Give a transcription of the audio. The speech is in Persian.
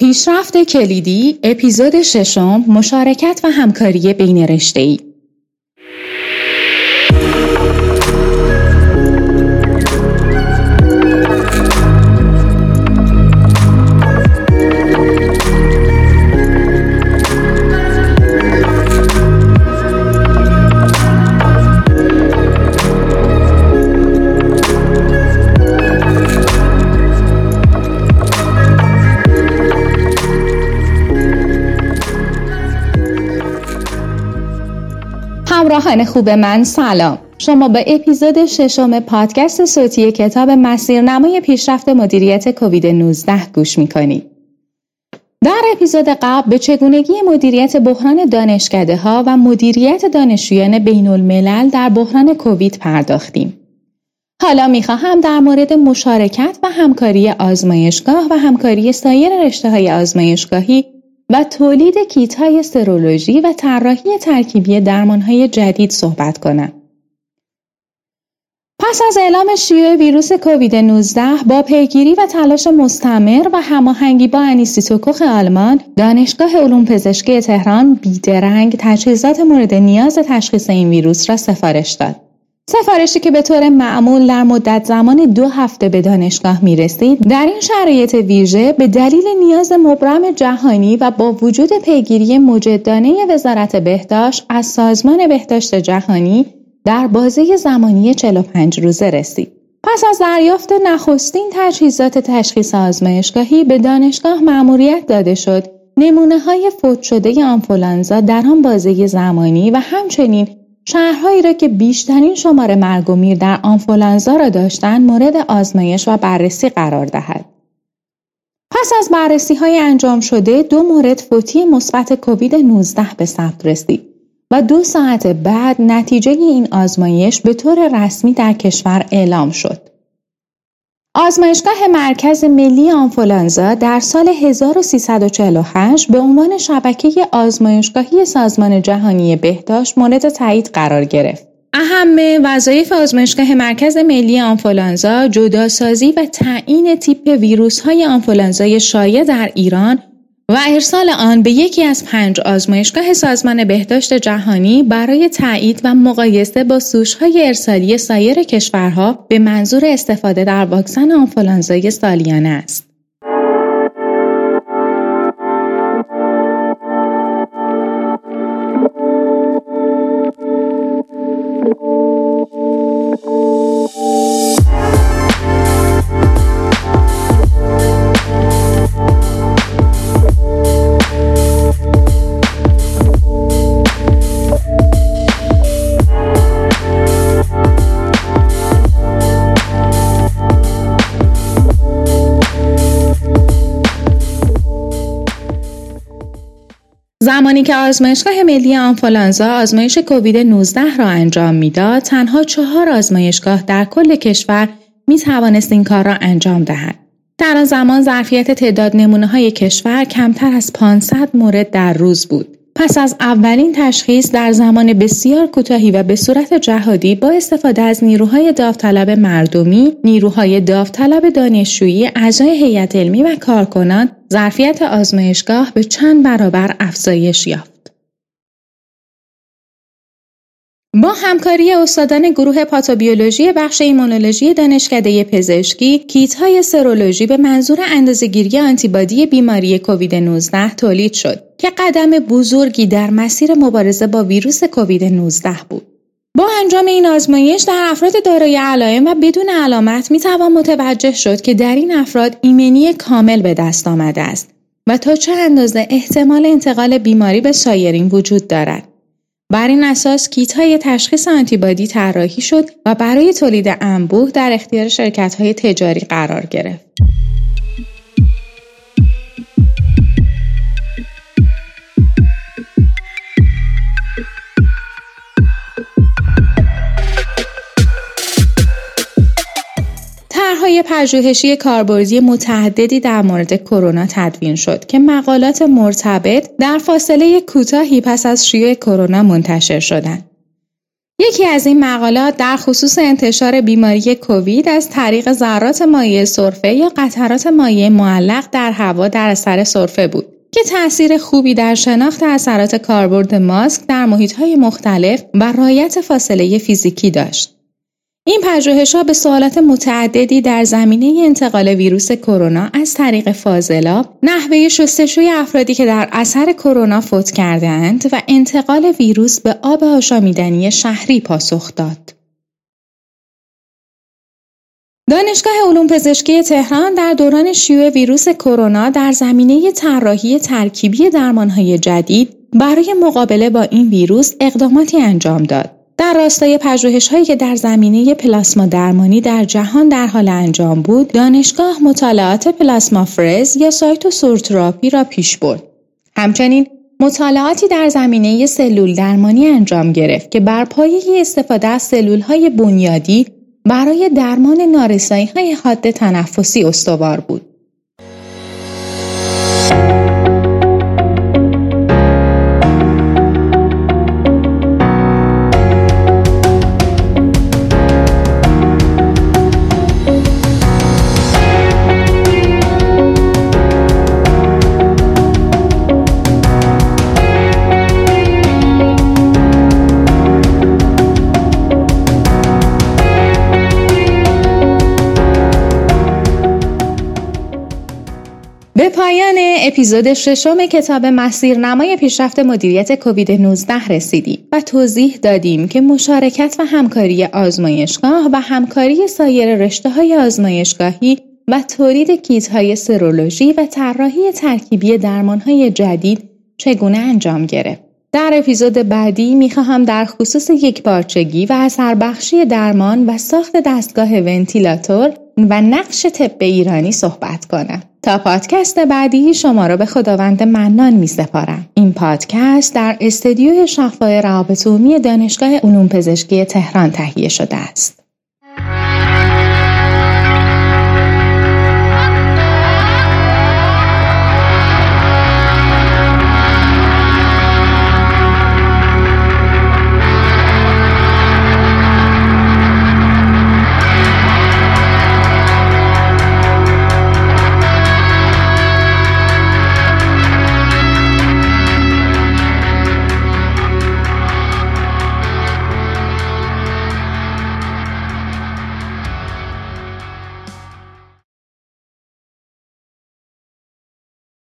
پیشرفت کلیدی اپیزود ششم مشارکت و همکاری بین رشته‌ای. همراهان خوب من سلام شما به اپیزود ششم پادکست صوتی کتاب مسیرنمای پیشرفت مدیریت کووید 19 گوش می‌کنید. در اپیزود قبل به چگونگی مدیریت بحران دانشکده ها و مدیریت دانشجویان بین الملل در بحران کووید پرداختیم. حالا می‌خواهم در مورد مشارکت و همکاری آزمایشگاه و همکاری سایر رشته های آزمایشگاهی و تولید کیت های سرولوژی و طراحی ترکیبی درمان های جدید صحبت کنم. پس از اعلام شیوع ویروس کووید 19 با پیگیری و تلاش مستمر و هماهنگی با انیستیتو کوخ آلمان، دانشگاه علوم پزشکی تهران بیدرنگ تجهیزات مورد نیاز تشخیص این ویروس را سفارش داد. سفارشی که به طور معمول در مدت زمان دو هفته به دانشگاه می رسید در این شرایط ویژه به دلیل نیاز مبرم جهانی و با وجود پیگیری مجدانه وزارت بهداشت از سازمان بهداشت جهانی در بازه زمانی 45 روزه رسید. پس از دریافت نخستین تجهیزات تشخیص آزمایشگاهی به دانشگاه مأموریت داده شد نمونه های فوت شده آنفولانزا در آن بازه زمانی و همچنین شهرهایی را که بیشترین شمار مرگ و میر در آنفولانزا را داشتند مورد آزمایش و بررسی قرار دهد. پس از بررسی های انجام شده دو مورد فوتی مثبت کووید 19 به ثبت رسید و دو ساعت بعد نتیجه این آزمایش به طور رسمی در کشور اعلام شد. آزمایشگاه مرکز ملی آنفولانزا در سال 1348 به عنوان شبکه آزمایشگاهی سازمان جهانی بهداشت مورد تایید قرار گرفت. اهم وظایف آزمایشگاه مرکز ملی آنفولانزا جداسازی و تعیین تیپ ویروس های آنفولانزای شایع در ایران و ارسال آن به یکی از پنج آزمایشگاه سازمان بهداشت جهانی برای تایید و مقایسه با سوشهای ارسالی سایر کشورها به منظور استفاده در واکسن آنفولانزای سالیانه است. زمانی که آزمایشگاه ملی آنفولانزا آزمایش کووید 19 را انجام می‌داد، تنها چهار آزمایشگاه در کل کشور می توانست این کار را انجام دهد. در آن زمان ظرفیت تعداد نمونه های کشور کمتر از 500 مورد در روز بود. پس از اولین تشخیص در زمان بسیار کوتاهی و به صورت جهادی با استفاده از نیروهای داوطلب مردمی، نیروهای داوطلب دانشجویی، اعضای هیئت علمی و کارکنان ظرفیت آزمایشگاه به چند برابر افزایش یافت. با همکاری استادان گروه پاتوبیولوژی بخش ایمونولوژی دانشکده پزشکی، کیت های سرولوژی به منظور اندازهگیری آنتیبادی بیماری کووید 19 تولید شد که قدم بزرگی در مسیر مبارزه با ویروس کووید 19 بود. با انجام این آزمایش در افراد دارای علائم و بدون علامت می توان متوجه شد که در این افراد ایمنی کامل به دست آمده است و تا چه اندازه احتمال انتقال بیماری به سایرین وجود دارد. بر این اساس کیت های تشخیص آنتیبادی طراحی شد و برای تولید انبوه در اختیار شرکت های تجاری قرار گرفت. طرحهای پژوهشی کاربردی متعددی در مورد کرونا تدوین شد که مقالات مرتبط در فاصله کوتاهی پس از شیوع کرونا منتشر شدند. یکی از این مقالات در خصوص انتشار بیماری کووید از طریق ذرات مایع سرفه یا قطرات مایع معلق در هوا در اثر سرفه بود که تأثیر خوبی در شناخت اثرات کاربرد ماسک در محیطهای مختلف و رایت فاصله فیزیکی داشت. این ها به سوالات متعددی در زمینه انتقال ویروس کرونا از طریق فاضلاب، نحوه شستشوی افرادی که در اثر کرونا فوت کردهاند و انتقال ویروس به آب آشامیدنی شهری پاسخ داد. دانشگاه علوم پزشکی تهران در دوران شیوع ویروس کرونا در زمینه طراحی ترکیبی درمانهای جدید برای مقابله با این ویروس اقداماتی انجام داد. در راستای پژوهش هایی که در زمینه پلاسما درمانی در جهان در حال انجام بود، دانشگاه مطالعات پلاسما فرز یا سایتوسورتراپی را پیش برد. همچنین مطالعاتی در زمینه سلول درمانی انجام گرفت که بر پایه استفاده از سلول های بنیادی برای درمان نارسایی های حاد تنفسی استوار بود. اپیزود ششم کتاب مسیرنمای پیشرفت مدیریت کووید 19 رسیدیم و توضیح دادیم که مشارکت و همکاری آزمایشگاه و همکاری سایر رشته های آزمایشگاهی و تولید کیت های سرولوژی و طراحی ترکیبی درمان های جدید چگونه انجام گرفت. در اپیزود بعدی می‌خواهم در خصوص یک پارچگی و اثر بخشی درمان و ساخت دستگاه ونتیلاتور و نقش طب ایرانی صحبت کنم. تا پادکست بعدی شما را به خداوند منان می سپارم. این پادکست در استدیوی شفای روابط عمومی دانشگاه علوم پزشکی تهران تهیه شده است.